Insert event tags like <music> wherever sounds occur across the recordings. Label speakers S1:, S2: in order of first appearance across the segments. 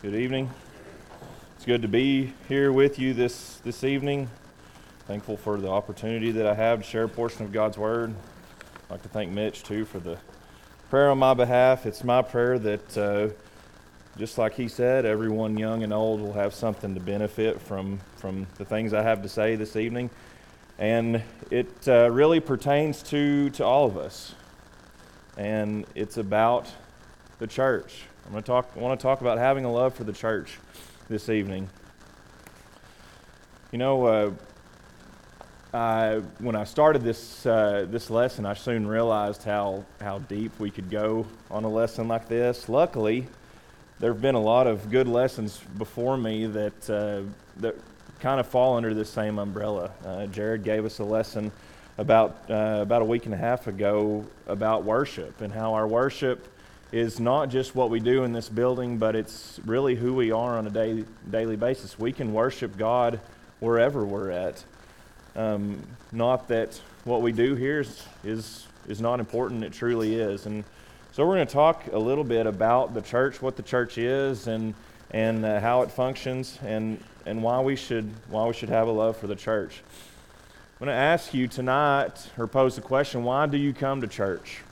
S1: Good evening. It's good to be here with you this, this evening. Thankful for the opportunity that I have to share a portion of God's Word. I'd like to thank Mitch, too, for the prayer on my behalf. It's my prayer that, uh, just like he said, everyone young and old will have something to benefit from, from the things I have to say this evening. And it uh, really pertains to, to all of us. And it's about the church. I'm going to talk. I want to talk about having a love for the church this evening. You know, uh, I, when I started this uh, this lesson, I soon realized how how deep we could go on a lesson like this. Luckily, there have been a lot of good lessons before me that uh, that kind of fall under this same umbrella. Uh, Jared gave us a lesson about uh, about a week and a half ago about worship and how our worship is not just what we do in this building, but it's really who we are on a day, daily basis. We can worship God wherever we're at. Um, not that what we do here is, is, is not important, it truly is. And so we're going to talk a little bit about the church, what the church is, and, and uh, how it functions, and, and why, we should, why we should have a love for the church. I'm going to ask you tonight, or pose the question why do you come to church?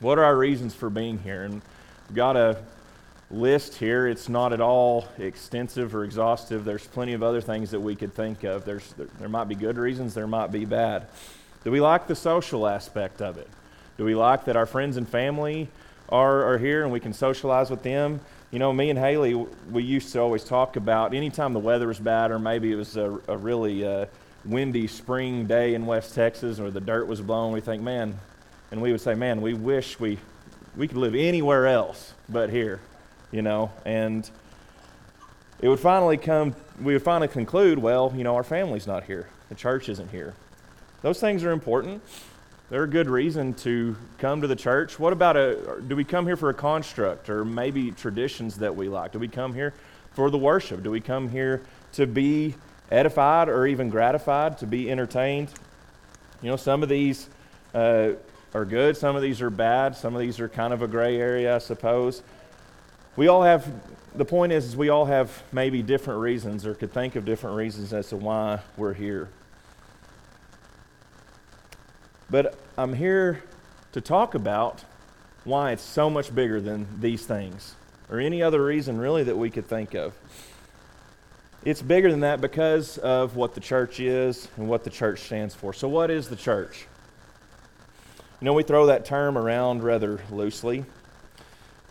S1: What are our reasons for being here? And we've got a list here. It's not at all extensive or exhaustive. There's plenty of other things that we could think of. There's, there, there might be good reasons, there might be bad. Do we like the social aspect of it? Do we like that our friends and family are, are here and we can socialize with them? You know, me and Haley, we used to always talk about anytime the weather was bad or maybe it was a, a really uh, windy spring day in West Texas or the dirt was blowing, we think, man, and we would say, man, we wish we, we could live anywhere else but here, you know. And it would finally come, we would finally conclude, well, you know, our family's not here, the church isn't here. Those things are important. They're a good reason to come to the church. What about a, do we come here for a construct or maybe traditions that we like? Do we come here for the worship? Do we come here to be edified or even gratified, to be entertained? You know, some of these uh, are good, some of these are bad, some of these are kind of a gray area, I suppose. We all have, the point is, is we all have maybe different reasons or could think of different reasons as to why we're here. But I'm here to talk about why it's so much bigger than these things or any other reason really that we could think of. It's bigger than that because of what the church is and what the church stands for. So, what is the church? You know, we throw that term around rather loosely.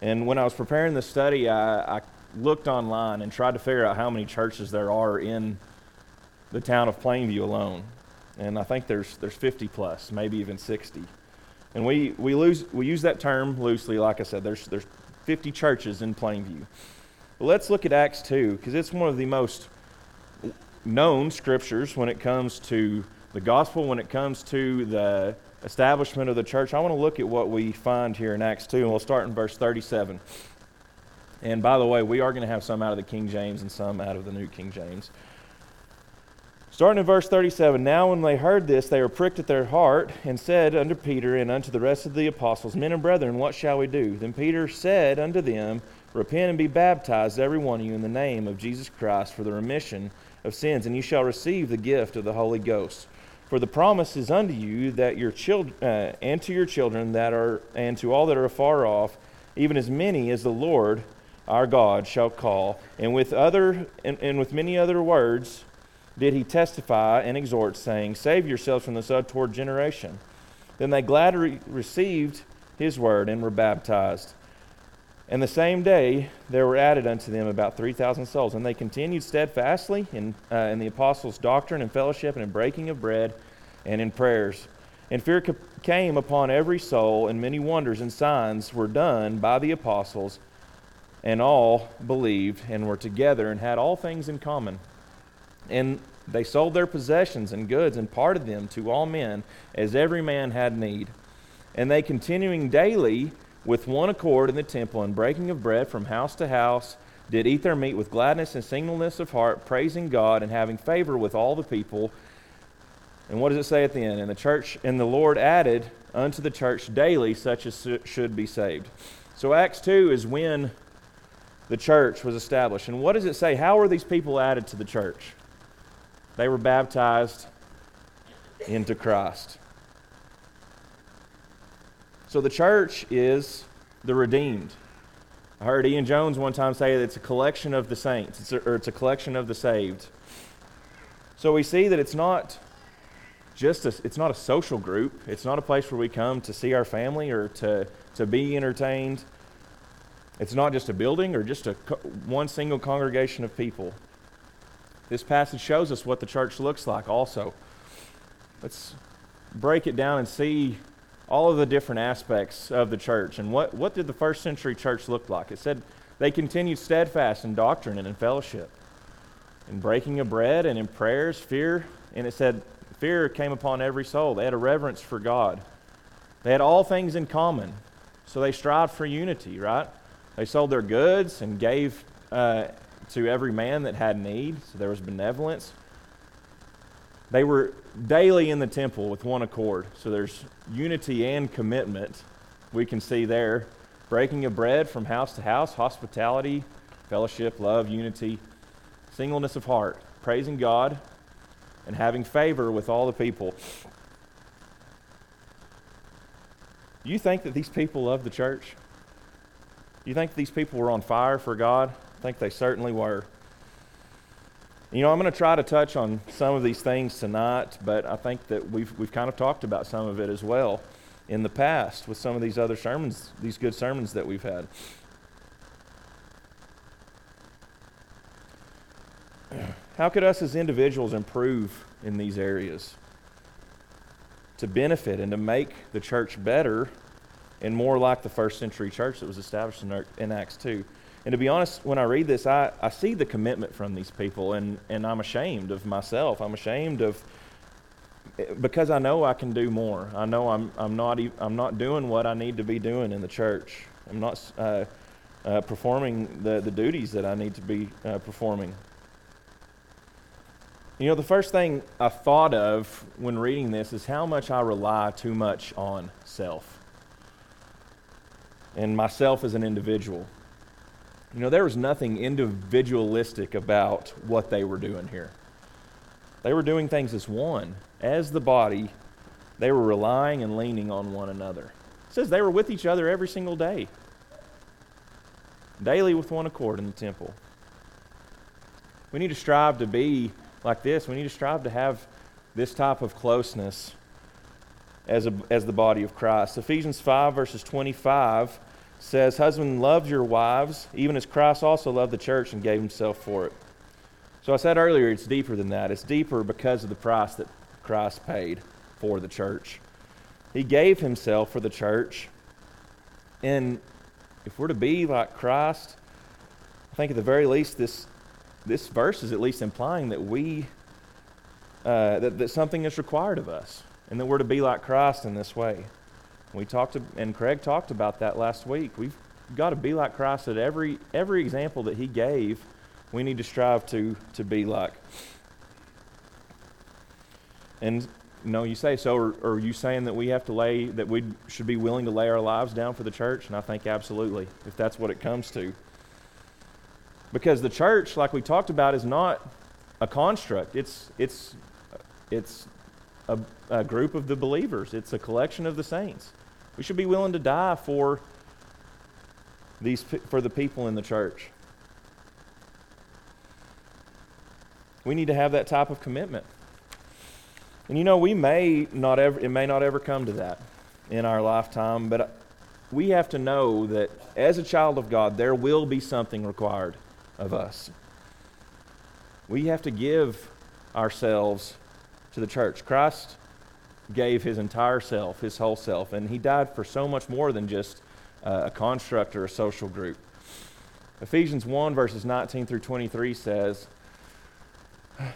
S1: And when I was preparing the study, I, I, looked online and tried to figure out how many churches there are in the town of Plainview alone. And I think there's, there's 50 plus, maybe even 60. And we, we, lose, we use that term loosely, like I said, there's, there's 50 churches in Plainview. But let's look at Acts 2, because it's one of the most known scriptures when it comes to the gospel, when it comes to the establishment of the church, I want to look at what we find here in Acts 2, and we'll start in verse 37. And by the way, we are going to have some out of the King James and some out of the New King James. Starting in verse 37 Now, when they heard this, they were pricked at their heart and said unto Peter and unto the rest of the apostles, Men and brethren, what shall we do? Then Peter said unto them, Repent and be baptized, every one of you, in the name of Jesus Christ for the remission of sins, and you shall receive the gift of the Holy Ghost. For the promise is unto you that your children uh, and to your children that are and to all that are afar off, even as many as the Lord our God shall call. And with other and, and with many other words did he testify and exhort, saying, Save yourselves from this untoward generation. Then they gladly received his word and were baptized. And the same day there were added unto them about 3,000 souls. And they continued steadfastly in, uh, in the apostles' doctrine and fellowship and in breaking of bread and in prayers. And fear came upon every soul, and many wonders and signs were done by the apostles. And all believed and were together and had all things in common. And they sold their possessions and goods and parted them to all men as every man had need. And they continuing daily with one accord in the temple and breaking of bread from house to house, did eat their meat with gladness and singleness of heart, praising God and having favor with all the people. And what does it say at the end? And the church and the Lord added unto the church daily such as should be saved. So Acts 2 is when the church was established. And what does it say? How were these people added to the church? They were baptized into Christ. So the church is the redeemed. I heard Ian Jones one time say that it's a collection of the saints, it's a, or it's a collection of the saved. So we see that it's not just a, it's not a social group. It's not a place where we come to see our family or to, to be entertained. It's not just a building or just a one single congregation of people. This passage shows us what the church looks like also. Let's break it down and see all of the different aspects of the church. And what, what did the first century church look like? It said they continued steadfast in doctrine and in fellowship, in breaking of bread and in prayers, fear. And it said fear came upon every soul. They had a reverence for God. They had all things in common. So they strived for unity, right? They sold their goods and gave uh, to every man that had need. So there was benevolence. They were daily in the temple with one accord. So there's unity and commitment we can see there. Breaking of bread from house to house, hospitality, fellowship, love, unity, singleness of heart, praising God, and having favor with all the people. You think that these people love the church? You think these people were on fire for God? I think they certainly were. You know, I'm going to try to touch on some of these things tonight, but I think that we've, we've kind of talked about some of it as well in the past with some of these other sermons, these good sermons that we've had. How could us as individuals improve in these areas to benefit and to make the church better and more like the first century church that was established in, Acts 2? And to be honest, when I read this, I, I see the commitment from these people, and, and I'm ashamed of myself. I'm ashamed of because I know I can do more. I know I'm, I'm, not, I'm not doing what I need to be doing in the church. I'm not uh, uh, performing the, the duties that I need to be uh, performing. You know, the first thing I thought of when reading this is how much I rely too much on self and myself as an individual. You know, there was nothing individualistic about what they were doing here. They were doing things as one. As the body, they were relying and leaning on one another. It says they were with each other every single day, daily with one accord in the temple. We need to strive to be like this. We need to strive to have this type of closeness as, a, as the body of Christ. Ephesians 5, verses 25 says, Husband, love your wives, even as Christ also loved the church and gave himself for it. So I said earlier, it's deeper than that. It's deeper because of the price that Christ paid for the church. He gave himself for the church. And if we're to be like Christ, I think at the very least, this, this verse is at least implying that we, uh, that, that something is required of us, and that we're to be like Christ in this way. We talked, to, and Craig talked about that last week. We've got to be like Christ at every, every example that he gave, we need to strive to, to be like. And no, you say so, or are you saying that we have to lay, that we should be willing to lay our lives down for the church? And I think absolutely, if that's what it comes to. Because the church, like we talked about, is not a construct. It's, it's, it's a, a group of the believers, it's a collection of the saints. We should be willing to die for these for the people in the church. We need to have that type of commitment. And you know, we may not ever it may not ever come to that in our lifetime, but uh, we have to know that as a child of God, there will be something required of us. We have to give ourselves to the church. Christ gave his entire self, his whole self, and he died for so much more than just uh, a construct or a social group. Ephesians 1, verses 19 through 23 says,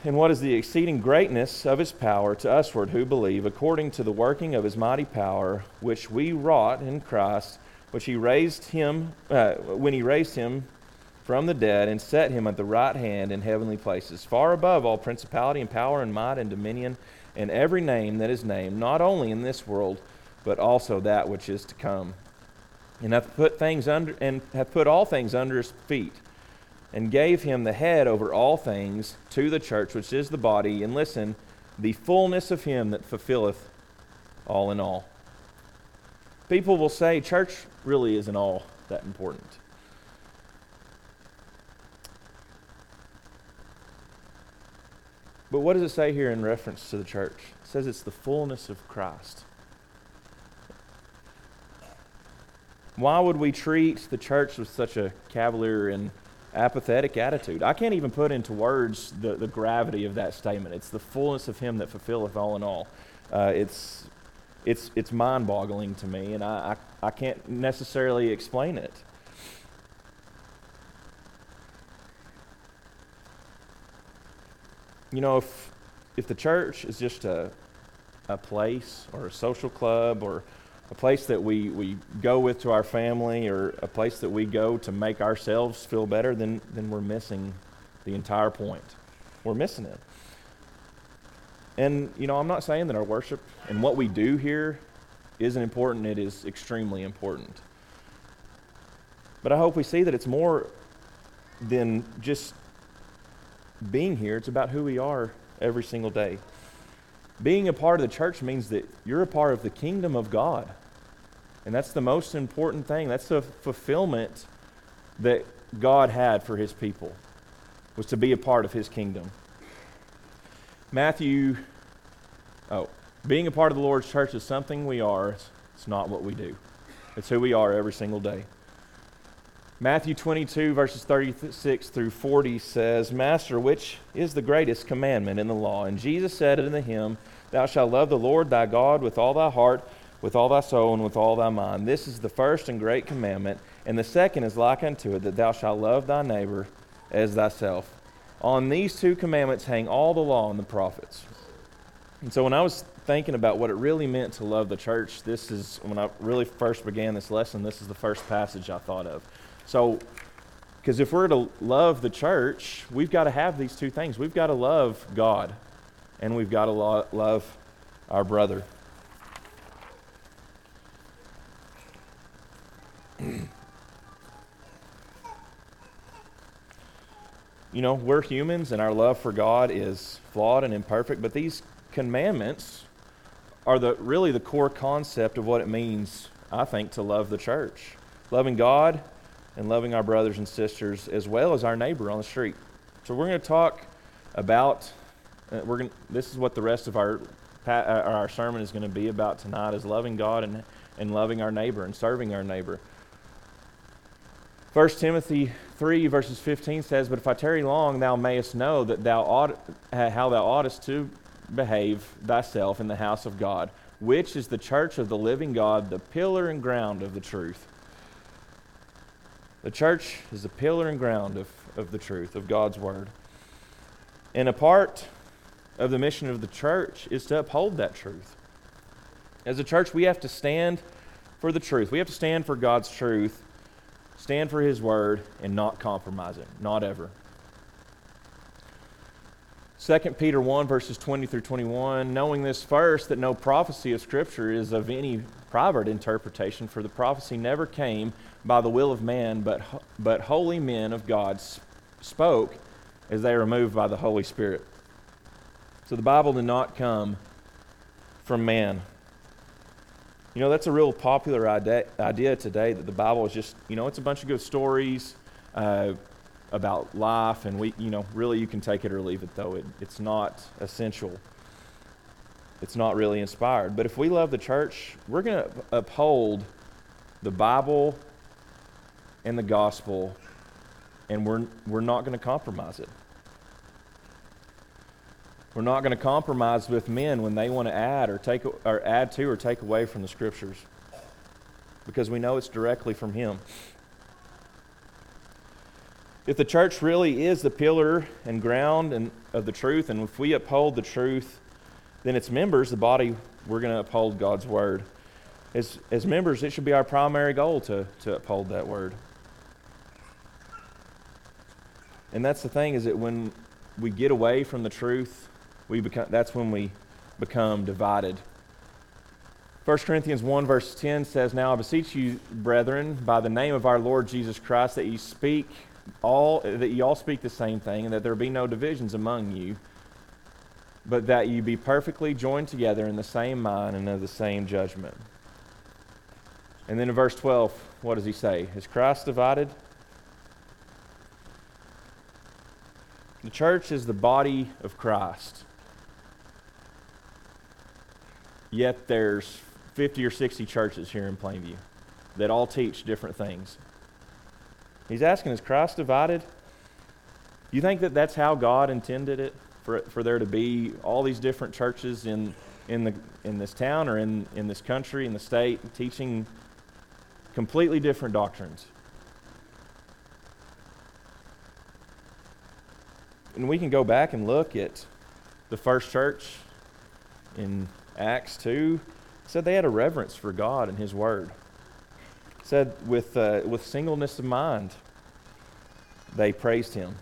S1: And what is the exceeding greatness of his power to usward who believe, according to the working of his mighty power, which we wrought in Christ, which he raised him, uh, when he raised him from the dead and set him at the right hand in heavenly places, far above all principality and power and might and dominion and every name that is named, not only in this world, but also that which is to come. and hath put things under and hath put all things under his feet, and gave him the head over all things to the church, which is the body, and listen, the fullness of him that fulfilleth all in all. People will say church really isn't all that important. But what does it say here in reference to the church? It says it's the fullness of Christ. Why would we treat the church with such a cavalier and apathetic attitude? I can't even put into words the, the gravity of that statement. It's the fullness of Him that fulfilleth all in all. Uh, it's, it's, it's mind boggling to me, and I, I, I can't necessarily explain it. You know, if, if the church is just a, a place or a social club or a place that we, we go with to our family or a place that we go to make ourselves feel better, then, then we're missing the entire point. We're missing it. And, you know, I'm not saying that our worship and what we do here isn't important, it is extremely important. But I hope we see that it's more than just being here, it's about who we are every single day. Being a part of the church means that you're a part of the kingdom of God. And that's the most important thing. That's the fulfillment that God had for his people, was to be a part of his kingdom. Matthew, oh, being a part of the Lord's church is something we are, it's not what we do. It's who we are every single day. Matthew 22, verses 36 through 40 says, Master, which is the greatest commandment in the law? And Jesus said unto him, Thou shalt love the Lord thy God with all thy heart, with all thy soul, and with all thy mind. This is the first and great commandment. And the second is like unto it, that thou shalt love thy neighbor as thyself. On these two commandments hang all the law and the prophets. And so when I was thinking about what it really meant to love the church, this is when I really first began this lesson, this is the first passage I thought of. So, because if we're to love the church, we've got to have these two things. We've got to love God, and we've got to lo- love our brother. you know, we're humans, and our love for God is flawed and imperfect, but these commandments are the, really the core concept of what it means, I think, to love the church. Loving God and loving our brothers and sisters as well as our neighbor on the street. So we're going to talk about uh, we're going this is what the rest of our uh, our sermon is going to be about tonight is loving God and and loving our neighbor and serving our neighbor. 1 Timothy 3 verses 15 says, "But if I tarry long, thou mayest know that thou ought how thou oughtest to behave thyself in the house of God, which is the church of the living God, the pillar and ground of the truth." The church is the pillar and ground of, of the truth, of God's word. And a part of the mission of the church is to uphold that truth. As a church, we have to stand for the truth. We have to stand for God's truth, stand for His word, and not compromise it. Not ever. 2 Peter 1, verses 20 through 21, knowing this first, that no prophecy of Scripture is of any private interpretation, for the prophecy never came by the will of man, but, but holy men of God spoke as they were moved by the Holy Spirit. So the Bible did not come from man. You know, that's a real popular idea, idea today that the Bible is just, you know, it's a bunch of good stories. Uh, about life, and we, you know, really you can take it or leave it, though. It, it's not essential. It's not really inspired. But if we love the church, we're going to uphold the Bible and the gospel, and we're, we're not going to compromise it. We're not going to compromise with men when they want to add or take or add to or take away from the scriptures because we know it's directly from him. If the church really is the pillar and ground and, of the truth, and if we uphold the truth, then its members, the body, we're going to uphold God's word. As, as members, it should be our primary goal to, to uphold that word. And that's the thing is that when we get away from the truth, we become, that's when we become divided. 1 Corinthians 1, verse 10 says, Now I beseech you, brethren, by the name of our Lord Jesus Christ, that ye speak all that ye all speak the same thing, and that there be no divisions among you, but that you be perfectly joined together in the same mind and of the same judgment. And then in verse 12, what does he say? Is Christ divided? The church is the body of Christ. Yet there's 50 or 60 churches here in Plainview that all teach different things. He's asking, is Christ divided? You think that that's how God intended it? For, for there to be all these different churches in, in, the, in this town or in, in this country, in the state, teaching completely different doctrines. And we can go back and look at the first church in Acts 2. It said they had a reverence for God and His Word. It said with, uh, with singleness of mind, they praised Him.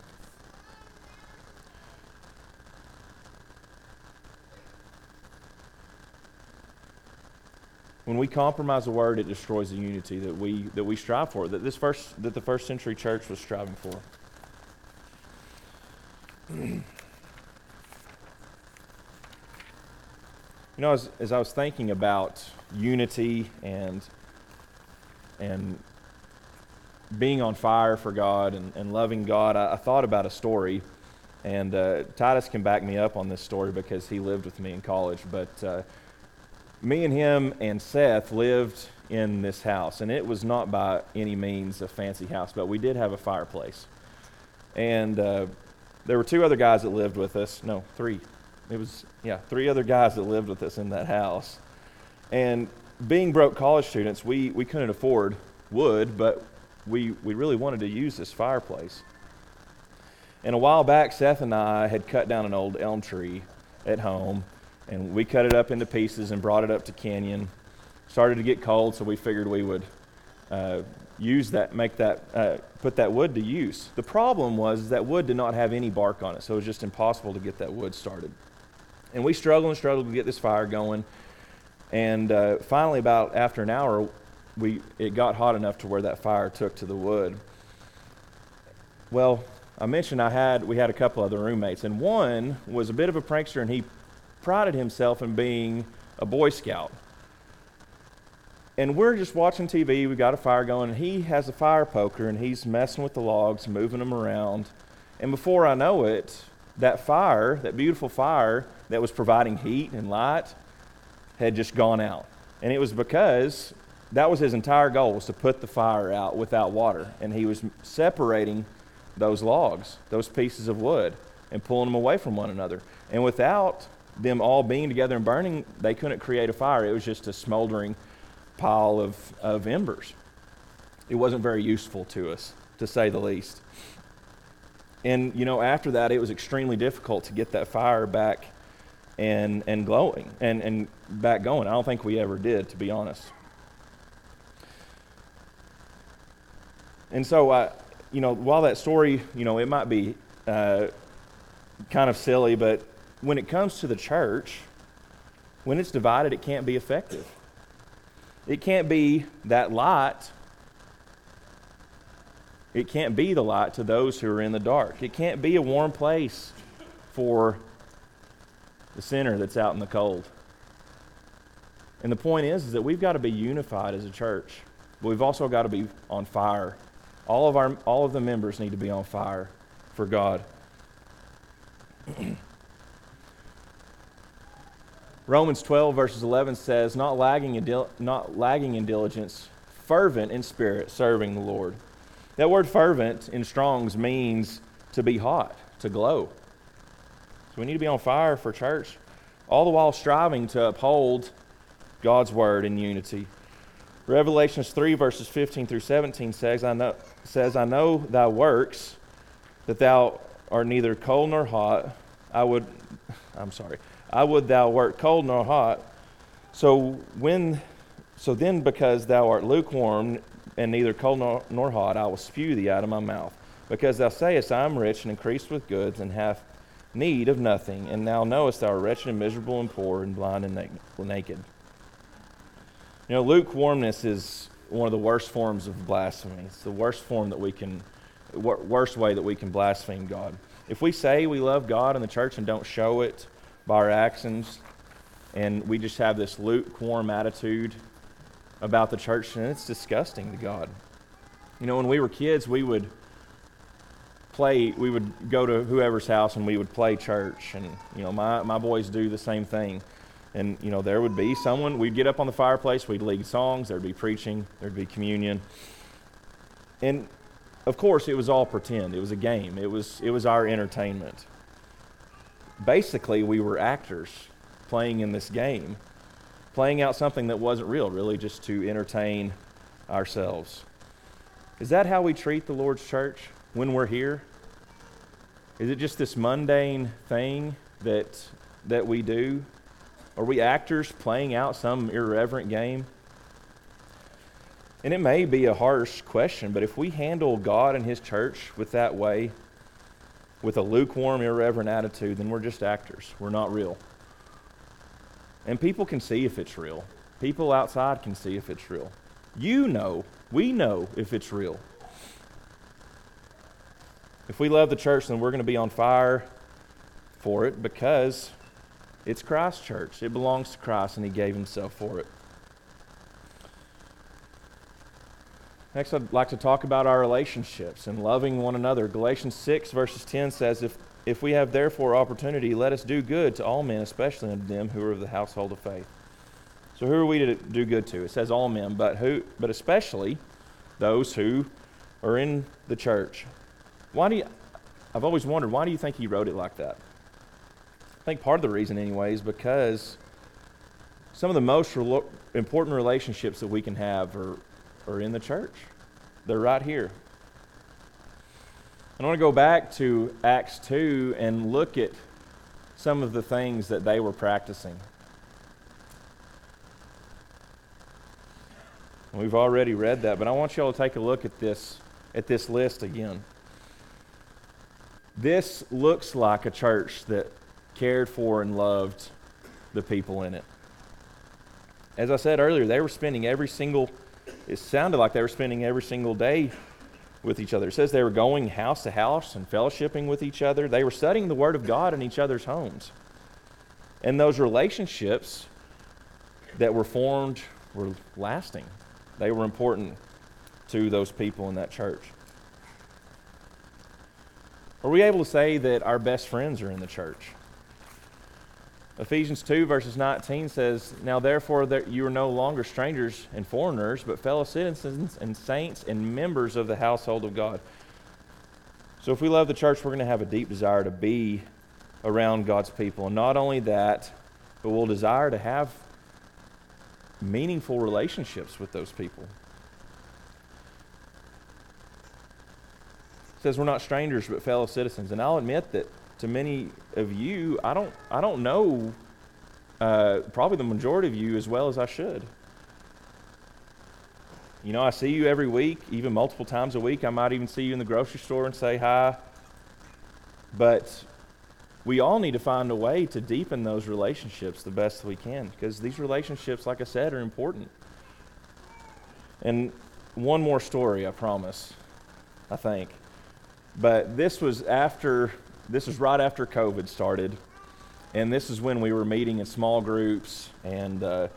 S1: When we compromise the word, it destroys the unity that we that we strive for, that this first that the first century church was striving for. <clears throat> you know, as, as I was thinking about unity and and being on fire for God and, and loving God, I, I thought about a story, and uh, Titus can back me up on this story because he lived with me in college, but. Uh, me and him and Seth lived in this house, and it was not by any means a fancy house, but we did have a fireplace. And uh, there were two other guys that lived with us. No, three. It was, yeah, three other guys that lived with us in that house. And being broke college students, we, we couldn't afford wood, but we, we really wanted to use this fireplace. And a while back, Seth and I had cut down an old elm tree at home and we cut it up into pieces and brought it up to Canyon. Started to get cold, so we figured we would uh, use that, make that, uh, put that wood to use. The problem was that wood did not have any bark on it, so it was just impossible to get that wood started. And we struggled and struggled to get this fire going. And uh, finally, about after an hour, we, it got hot enough to where that fire took to the wood. Well, I mentioned I had we had a couple other roommates, and one was a bit of a prankster, and he prided himself in being a Boy Scout. And we're just watching TV, we got a fire going, and he has a fire poker and he's messing with the logs, moving them around. And before I know it, that fire, that beautiful fire that was providing heat and light, had just gone out. And it was because that was his entire goal was to put the fire out without water. And he was separating those logs, those pieces of wood, and pulling them away from one another. And without them all being together and burning, they couldn't create a fire. It was just a smoldering pile of, of embers. It wasn't very useful to us, to say the least. And, you know, after that, it was extremely difficult to get that fire back and, and glowing and, and back going. I don't think we ever did, to be honest. And so, I, you know, while that story, you know, it might be uh, kind of silly, but when it comes to the church, when it's divided, it can't be effective. It can't be that light. It can't be the light to those who are in the dark. It can't be a warm place for the sinner that's out in the cold. And the point is, is that we've got to be unified as a church, but we've also got to be on fire. All of, our, all of the members need to be on fire for God. <clears throat> Romans 12, verses 11 says, not lagging, in dil- not lagging in diligence, fervent in spirit, serving the Lord. That word fervent in Strong's means to be hot, to glow. So we need to be on fire for church, all the while striving to uphold God's word in unity. Revelations 3, verses 15 through 17 says, I know, says, I know thy works, that thou art neither cold nor hot. I would, <laughs> I'm sorry. I would thou wert cold nor hot. So when so then because thou art lukewarm and neither cold nor, nor hot, I will spew thee out of my mouth. Because thou sayest, I am rich and increased with goods and have need of nothing, and thou knowest thou art wretched and miserable and poor and blind and naked. You know, lukewarmness is one of the worst forms of blasphemy. It's the worst form that we can, worst way that we can blaspheme God. If we say we love God in the church and don't show it by our actions, and we just have this lukewarm attitude about the church, and it's disgusting to God. You know, when we were kids, we would play, we would go to whoever's house and we would play church. And, you know, my, my boys do the same thing. And, you know, there would be someone, we'd get up on the fireplace, we'd lead songs, there'd be preaching, there'd be communion. And, of course, it was all pretend. It was a game, it was, it was our entertainment. Basically, we were actors playing in this game, playing out something that wasn't real, really, just to entertain ourselves. Is that how we treat the Lord's church when we're here? Is it just this mundane thing that, that we do? Are we actors playing out some irreverent game? And it may be a harsh question, but if we handle God and His church with that way, with a lukewarm, irreverent attitude, then we're just actors. We're not real. And people can see if it's real. People outside can see if it's real. You know, we know if it's real. If we love the church, then we're going to be on fire for it because it's Christ's church. It belongs to Christ, and He gave Himself for it. Next, I'd like to talk about our relationships and loving one another. Galatians 6, verses 10 says, If, if we have therefore opportunity, let us do good to all men, especially unto them who are of the household of faith. So, who are we to do good to? It says all men, but, who, but especially those who are in the church. Why do you, I've always wondered, why do you think he wrote it like that? I think part of the reason, anyway, is because some of the most re- important relationships that we can have are, are in the church. They're right here. I want to go back to Acts 2 and look at some of the things that they were practicing. We've already read that, but I want you all to take a look at this at this list again. This looks like a church that cared for and loved the people in it. As I said earlier, they were spending every single, it sounded like they were spending every single day with each other. It says they were going house to house and fellowshipping with each other. They were studying the Word of God in each other's homes. And those relationships that were formed were lasting, they were important to those people in that church. Are we able to say that our best friends are in the church? Ephesians 2, verses 19 says, Now therefore that you are no longer strangers and foreigners, but fellow citizens and saints and members of the household of God. So if we love the church, we're going to have a deep desire to be around God's people. And not only that, but we'll desire to have meaningful relationships with those people. says we're not strangers but fellow citizens. And I'll admit that to many of you, I don't, I don't know uh, probably the majority of you as well as I should. You know, I see you every week, even multiple times a week. I might even see you in the grocery store and say hi. But we all need to find a way to deepen those relationships the best we can because these relationships, like I said, are important. And one more story, I promise, I think. But this was after, this was right after COVID started. And this is when we were meeting in small groups and uh,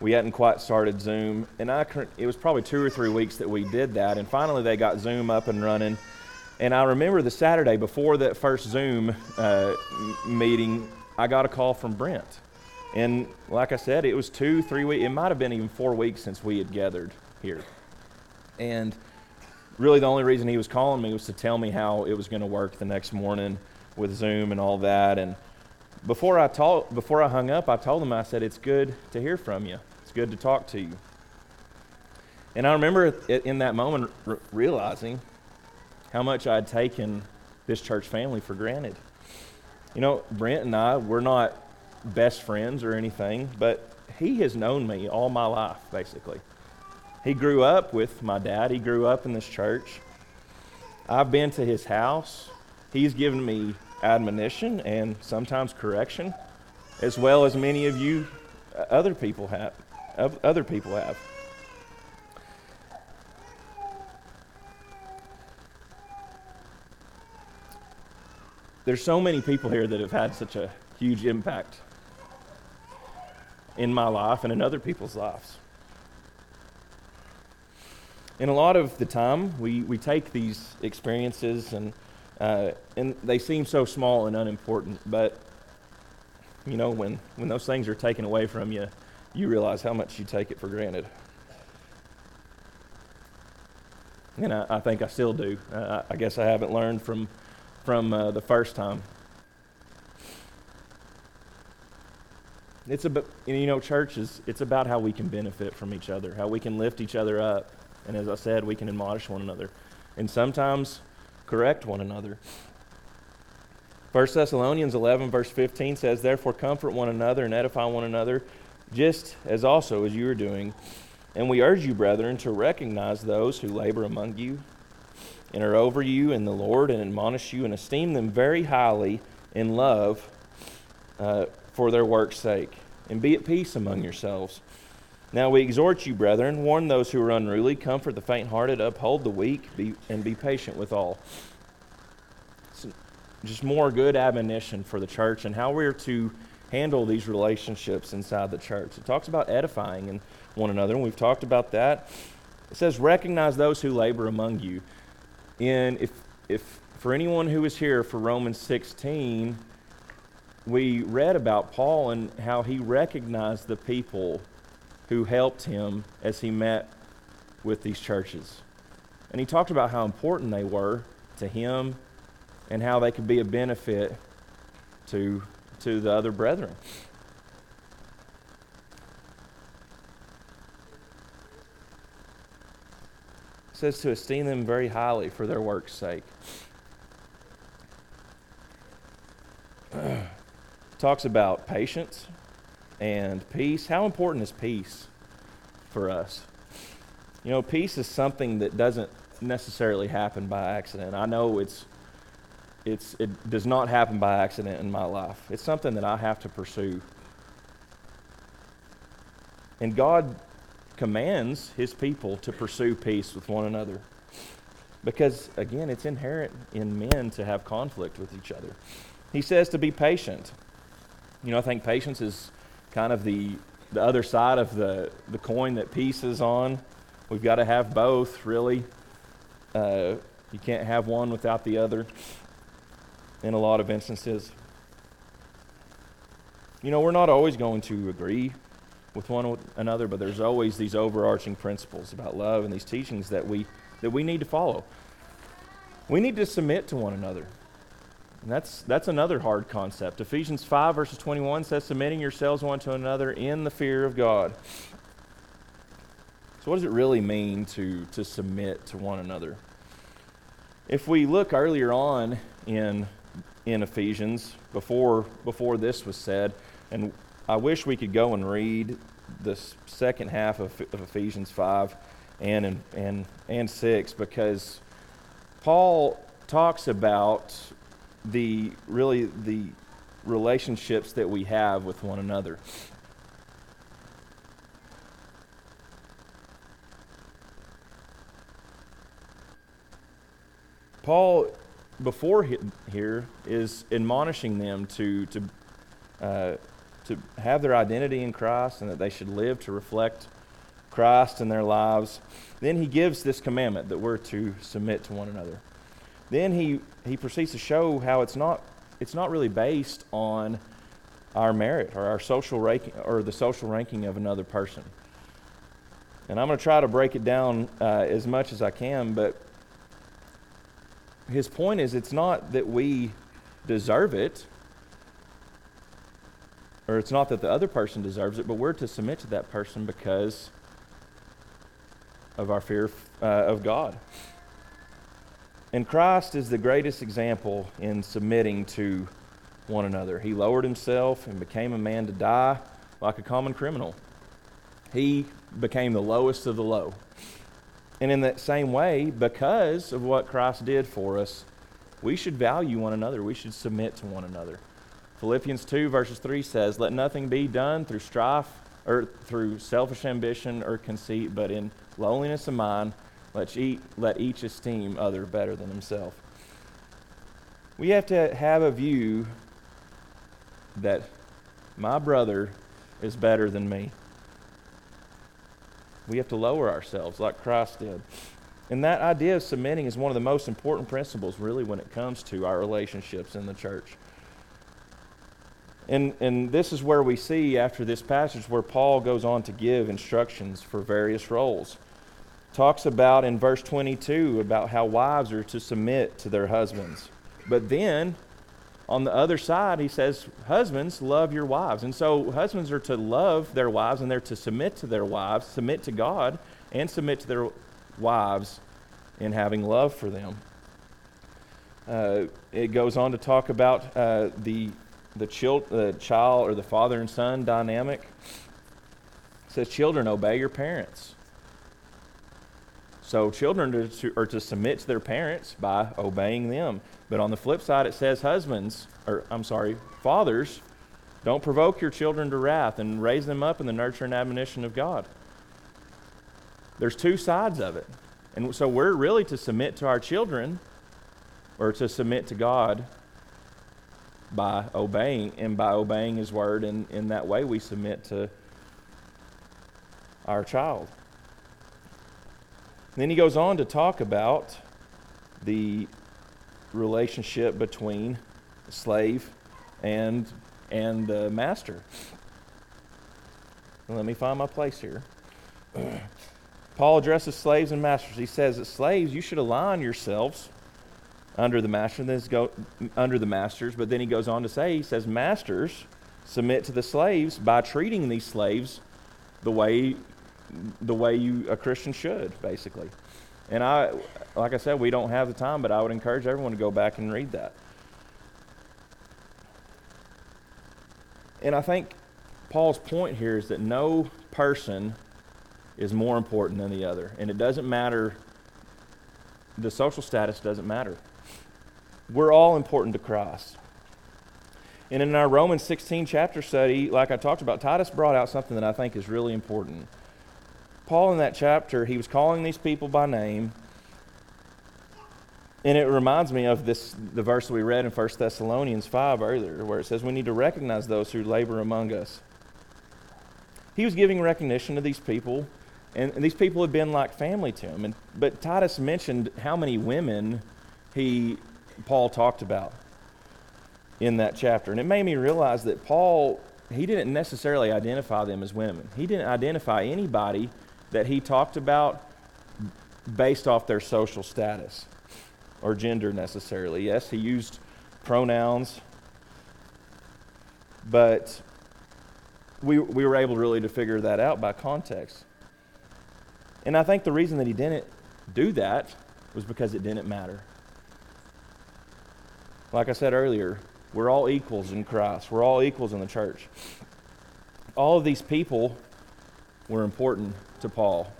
S1: we hadn't quite started Zoom. And I, it was probably two or three weeks that we did that. And finally they got Zoom up and running. And I remember the Saturday before that first Zoom uh, meeting, I got a call from Brent. And like I said, it was two, three weeks, it might have been even four weeks since we had gathered here. And really the only reason he was calling me was to tell me how it was going to work the next morning with Zoom and all that. And before I told, before I hung up, I told him I said it's good to hear from you. It's good to talk to you. And I remember in that moment realizing how much I'd taken this church family for granted. You know, Brent and I, we're not best friends or anything, but he has known me all my life, basically. He grew up with my dad, he grew up in this church. I've been to his house. He's given me admonition and sometimes correction, as well as many of you uh, other people have. other people have. There's so many people here that have had such a huge impact in my life and in other people's lives. And a lot of the time, we, we take these experiences and, uh, and they seem so small and unimportant, but you know, when, when those things are taken away from you, you realize how much you take it for granted. And I, I think I still do. Uh, I guess I haven't learned from, from uh, the first time. It's about, you know, church is, it's about how we can benefit from each other, how we can lift each other up. And as I said, we can admonish one another. And sometimes correct one another. 1 Thessalonians 11, verse 15 says, Therefore, comfort one another and edify one another, just as also as you are doing. And we urge you, brethren, to recognize those who labor among you and are over you in the Lord and admonish you and esteem them very highly in love uh, for their work's sake. And be at peace among yourselves. Now we exhort you, brethren, warn those who are unruly, comfort the faint hearted, uphold the weak, be, and be patient with all just more good admonition for the church and how we're to handle these relationships inside the church. It talks about edifying in one another, and we've talked about that. It says, recognize those who labor among you. And if, if for anyone who is here for Romans 16, we read about Paul and how he recognized the people who helped him as he met with these churches. And he talked about how important they were to him and how they could be a benefit to, to the other brethren. It says to esteem them very highly for their work's sake. <clears throat> Talks about patience and peace. How important is peace for us? You know, peace is something that doesn't necessarily happen by accident. I know it's it's, it does not happen by accident in my life. It's something that I have to pursue. And God commands his people to pursue peace with one another. Because, again, it's inherent in men to have conflict with each other. He says to be patient. You know, I think patience is kind of the, the other side of the, the coin that peace is on. We've got to have both, really. Uh, you can't have one without the other in a lot of instances. You know, we're not always going to agree with one another, but there's always these overarching principles about love and these teachings that we that we need to follow. We need to submit to one another. And that's that's another hard concept. Ephesians 5 verses 21 says submitting yourselves one to another in the fear of God. So what does it really mean to to submit to one another? If we look earlier on in in Ephesians before, before this was said. And I wish we could go and read the second half of, of Ephesians 5 and, and, and 6 because Paul talks about the really the relationships that we have with one another. Paul before here is admonishing them to, to, uh, to have their identity in Christ and that they should live to reflect Christ in their lives. Then he gives this commandment that we're to submit to one another. Then he, he proceeds to show how it's not, it's not really based on our merit or our social ranking or the social ranking of another person. And I'm going to try to break it down uh, as much as I can, but his point is it's not that we deserve it, or it's not that the other person deserves it, but we're to submit to that person because of our fear uh, of God. And Christ is the greatest example in submitting to one another. He lowered himself and became a man to die like a common criminal. He became the lowest of the low. And in that same way, because of what Christ did for us, we should value one another. We should submit to one another. Philippians 2, verses 3 says, Let nothing be done through strife or through selfish ambition or conceit, but in lowliness of mind, let each, let each esteem other better than himself. We have to have a view that my brother is better than me. We have to lower ourselves like Christ did. And that idea of submitting is one of the most important principles, really, when it comes to our relationships in the church. And, and this is where we see after this passage where Paul goes on to give instructions for various roles. Talks about in verse 22 about how wives are to submit to their husbands. But then on the other side, he says, Husbands, love your wives. And so husbands are to love their wives and they're to submit to their wives, submit to God, and submit to their wives in having love for them. Uh, it goes on to talk about uh, the, the, the child or the father and son dynamic. It says, Children, obey your parents. So children are to, are to submit to their parents by obeying them. But on the flip side, it says, Husbands, or I'm sorry, fathers, don't provoke your children to wrath and raise them up in the nurture and admonition of God. There's two sides of it. And so we're really to submit to our children or to submit to God by obeying, and by obeying His word. And in that way, we submit to our child. Then he goes on to talk about the relationship between the slave and and the master. Let me find my place here. <clears throat> Paul addresses slaves and masters. He says that slaves, you should align yourselves under the master, then go under the masters. But then he goes on to say, he says, masters submit to the slaves by treating these slaves the way the way you a Christian should, basically. And I, like I said, we don't have the time, but I would encourage everyone to go back and read that. And I think Paul's point here is that no person is more important than the other. And it doesn't matter, the social status doesn't matter. We're all important to Christ. And in our Romans 16 chapter study, like I talked about, Titus brought out something that I think is really important. Paul, in that chapter, he was calling these people by name. And it reminds me of this the verse we read in 1 Thessalonians 5 earlier, where it says we need to recognize those who labor among us. He was giving recognition to these people, and, and these people had been like family to him. And, but Titus mentioned how many women he Paul talked about in that chapter. And it made me realize that Paul, he didn't necessarily identify them as women. He didn't identify anybody that he talked about based off their social status or gender necessarily. Yes, he used pronouns, but we, we were able really to figure that out by context. And I think the reason that he didn't do that was because it didn't matter. Like I said earlier, we're all equals in Christ. We're all equals in the church. All of these people were important to Paul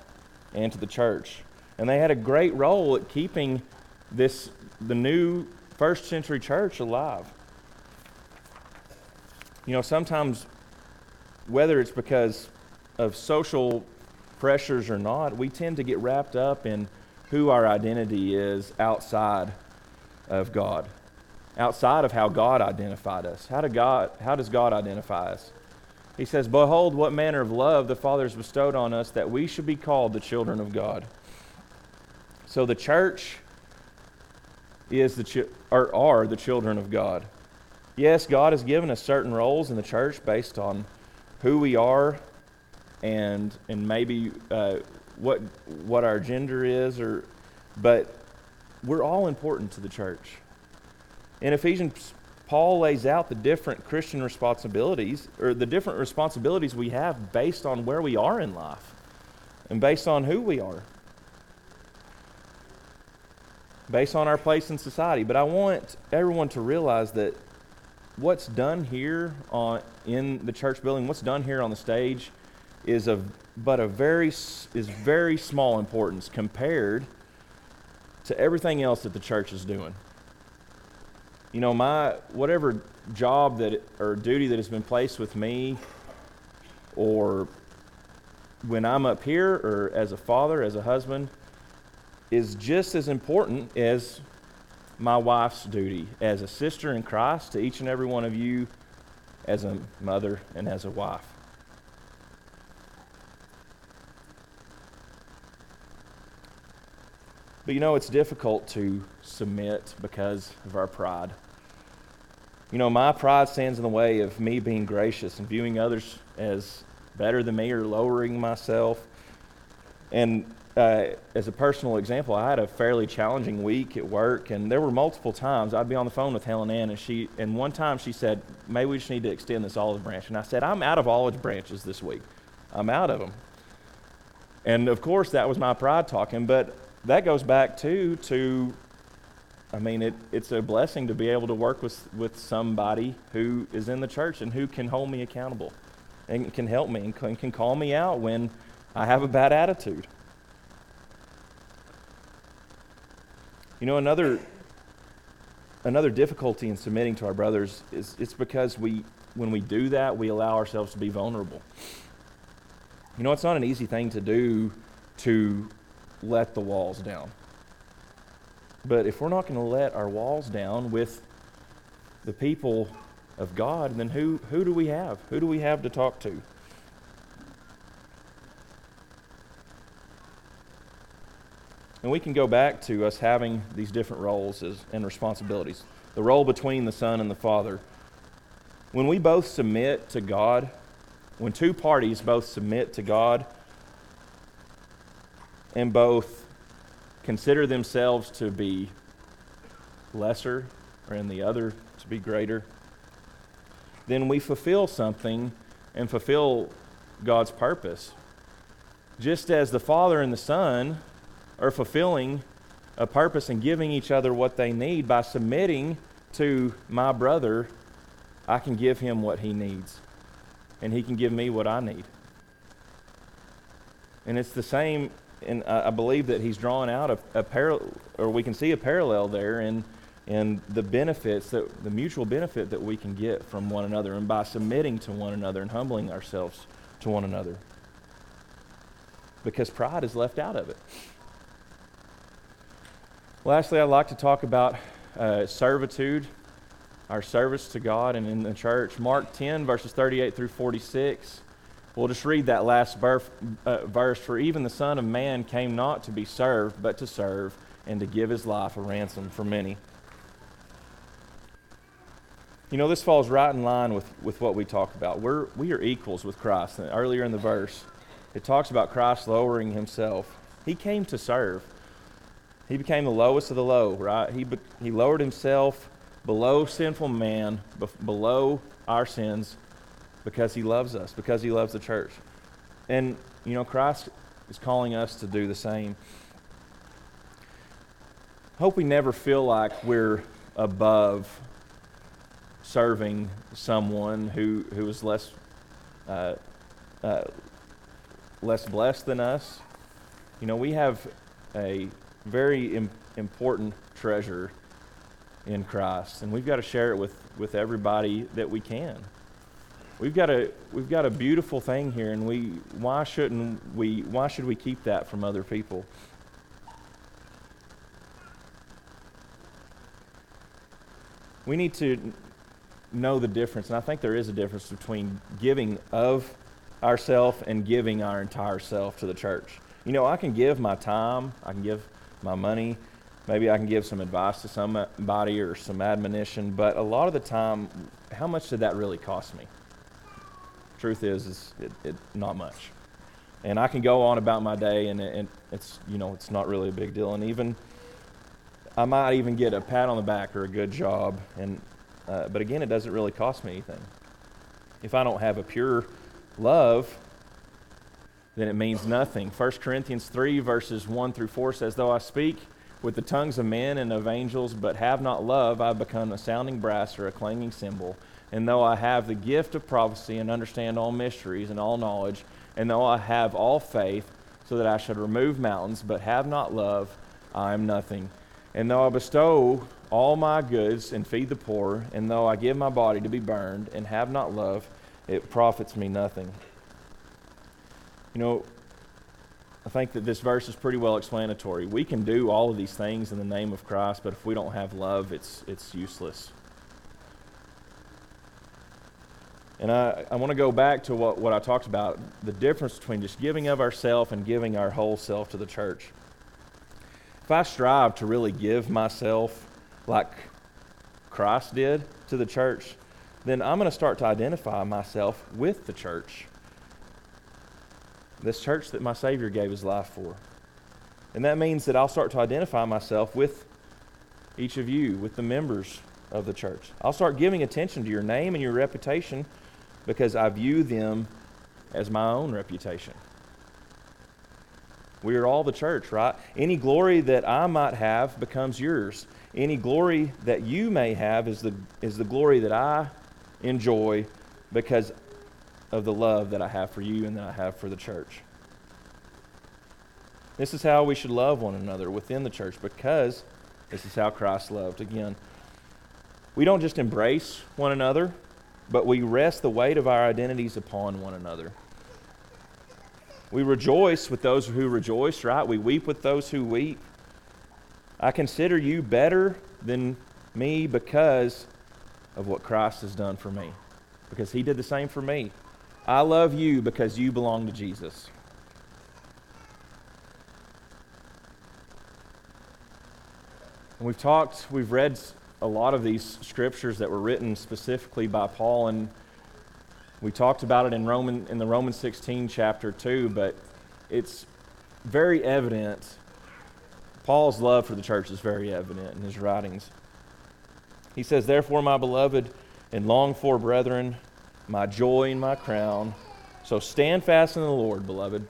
S1: and to the church. And they had a great role at keeping this the new first century church alive. You know, sometimes whether it's because of social pressures or not, we tend to get wrapped up in who our identity is outside of God, outside of how God identified us. How, do God, how does God identify us? He says, Behold, what manner of love the Father has bestowed on us that we should be called the children of God. So the church is the chi- or are the children of God. Yes, God has given us certain roles in the church based on who we are and and maybe uh, what what our gender is, or but we're all important to the church. In Ephesians Paul lays out the different Christian responsibilities, or the different responsibilities we have based on where we are in life and based on who we are, based on our place in society. But I want everyone to realize that what's done here on, in the church building, what's done here on the stage, is of but a very is very small importance compared to everything else that the church is doing you know, my whatever job that or duty that has been placed with me or when I'm up here or as a father, as a husband, is just as important as my wife's duty as a sister in Christ to each and every one of you as a mother and as a wife. But you know, it's difficult to submit because of our pride. You know, my pride stands in the way of me being gracious and viewing others as better than me or lowering myself. And uh, as a personal example, I had a fairly challenging week at work, and there were multiple times I'd be on the phone with Helen Ann, and she, and one time she said, "Maybe we just need to extend this olive branch." And I said, "I'm out of olive branches this week. I'm out of them." And of course, that was my pride talking, but that goes back too to I mean, it, it's a blessing to be able to work with, with somebody who is in the church and who can hold me accountable and can help me and can, can call me out when I have a bad attitude. You know, another, another difficulty in submitting to our brothers is it's because we, when we do that, we allow ourselves to be vulnerable. You know, it's not an easy thing to do to let the walls down. But if we're not going to let our walls down with the people of God, then who, who do we have? Who do we have to talk to? And we can go back to us having these different roles as, and responsibilities. The role between the Son and the Father. When we both submit to God, when two parties both submit to God and both consider themselves to be lesser or in the other to be greater, then we fulfill something and fulfill God's purpose. Just as the Father and the Son are fulfilling a purpose and giving each other what they need by submitting to my brother, I can give him what he needs, and he can give me what I need. And it's the same and I, believe that he's drawn out a, a parallel, or we can see a parallel there in, in the benefits, that, the mutual benefit that we can get from one another, and by submitting to one another and humbling ourselves to one another. Because pride is left out of it. Lastly, I'd like to talk about uh, servitude, our service to God and in the church. Mark 10, verses 38 through 46. We'll just read that last verse, uh, verse. For even the Son of Man came not to be served, but to serve, and to give his life a ransom for many. You know, this falls right in line with, with what we talk about. We're, we are equals with Christ. And earlier in the verse, it talks about Christ lowering himself. He came to serve. He became the lowest of the low, right? He, he lowered himself below sinful man, below our sins, because he loves us, because he loves the church. And, you know, Christ is calling us to do the same. Hope we never feel like we're above serving someone who, who is less, uh, uh, less blessed than us. You know, we have a very Im- important treasure in Christ, and we've got to share it with, with everybody that we can we've got a we've got a beautiful thing here and we why shouldn't we why should we keep that from other people? We need to know the difference and i think there is a difference between giving of ourself and giving our entire self to the church. You know i can give my time i can give my money maybe i can give some advice to somebody or some admonition but a lot of the time how much did that really cost me truth is, is it, it, not much. And I can go on about my day, and, it, and it's you know it's not really a big deal. And even I might even get a pat on the back or a good job, and uh, but again, it doesn't really cost me anything. If I don't have a pure love, then it means nothing. 1 Corinthians 3, verses 1 through 4 says, Though I speak with the tongues of men and of angels, but have not love, I become a sounding brass or a clanging cymbal. And though I have the gift of prophecy and understand all mysteries and all knowledge, and though I have all faith, so that I should remove mountains, but have not love, I am nothing. And though I bestow all my goods and feed the poor, and though I give my body to be burned and have not love, it profits me nothing. You know, I think that this verse is pretty well explanatory. We can do all of these things in the name of Christ, but if we don't have love, it's, it's useless. And I, I want to go back to what, what I talked about the difference between just giving of ourself and giving our whole self to the church. If I strive to really give myself like Christ did to the church, then I'm going to start to identify myself with the church. This church that my Savior gave his life for. And that means that I'll start to identify myself with each of you, with the members of the church. I'll start giving attention to your name and your reputation because I view them as my own reputation. We are all the church, right? Any glory that I might have becomes yours. Any glory that you may have is the, is the glory that I enjoy because of the love that I have for you and that I have for the church. This is how we should love one another within the church because this is how Christ loved. Again, we don't just embrace one another, but we rest the weight of our identities upon one another. We rejoice with those who rejoice, right? We weep with those who weep. I consider you better than me because of what Christ has done for me, because he did the same for me. I love you because you belong to Jesus. And we've talked, we've read a lot of these scriptures that were written specifically by Paul, and we talked about it in Roman in the Romans 16 chapter 2, but it's very evident. Paul's love for the church is very evident in his writings. He says, Therefore, my beloved and longed for brethren, my joy and my crown, so stand fast in the Lord, beloved.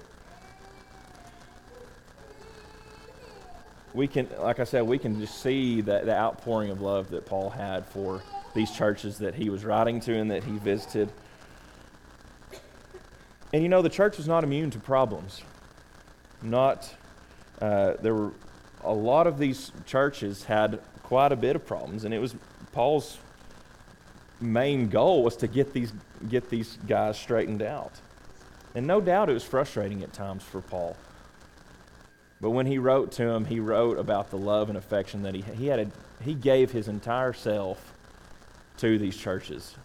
S1: We can, like I said, we can just see that the outpouring of love that Paul had for these churches that he was writing to and that he visited. And you know, the church was not immune to problems. Not, uh, there were a lot of these churches had quite a bit of problems, and it was Paul's main goal was to get these get these guys straightened out. And no doubt it was frustrating at times for Paul. But when he wrote to him, he wrote about the love and affection that he, he had. A, he gave his entire self to these churches.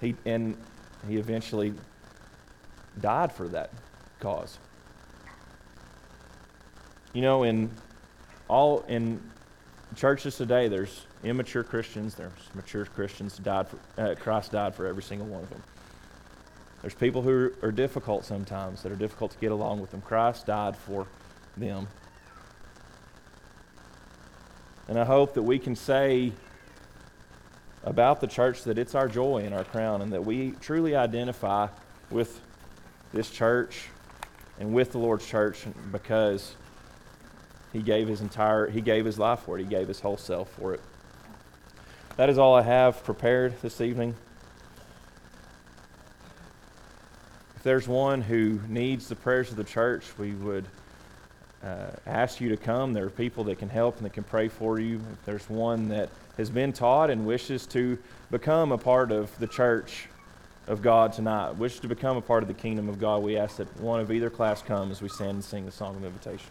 S1: He, and he eventually died for that cause. You know, in all in churches today, there's immature Christians, there's mature Christians. Died for, uh, Christ died for every single one of them. There's people who are difficult sometimes that are difficult to get along with them. Christ died for them. And I hope that we can say about the church that it's our joy and our crown and that we truly identify with this church and with the Lord's church because he gave his entire he gave his life for it. He gave his whole self for it. That is all I have prepared this evening. If there's one who needs the prayers of the church, we would uh, ask you to come. There are people that can help and that can pray for you. If there's one that has been taught and wishes to become a part of the church of God tonight, wishes to become a part of the kingdom of God, we ask that one of either class come as we stand and sing the song of invitation.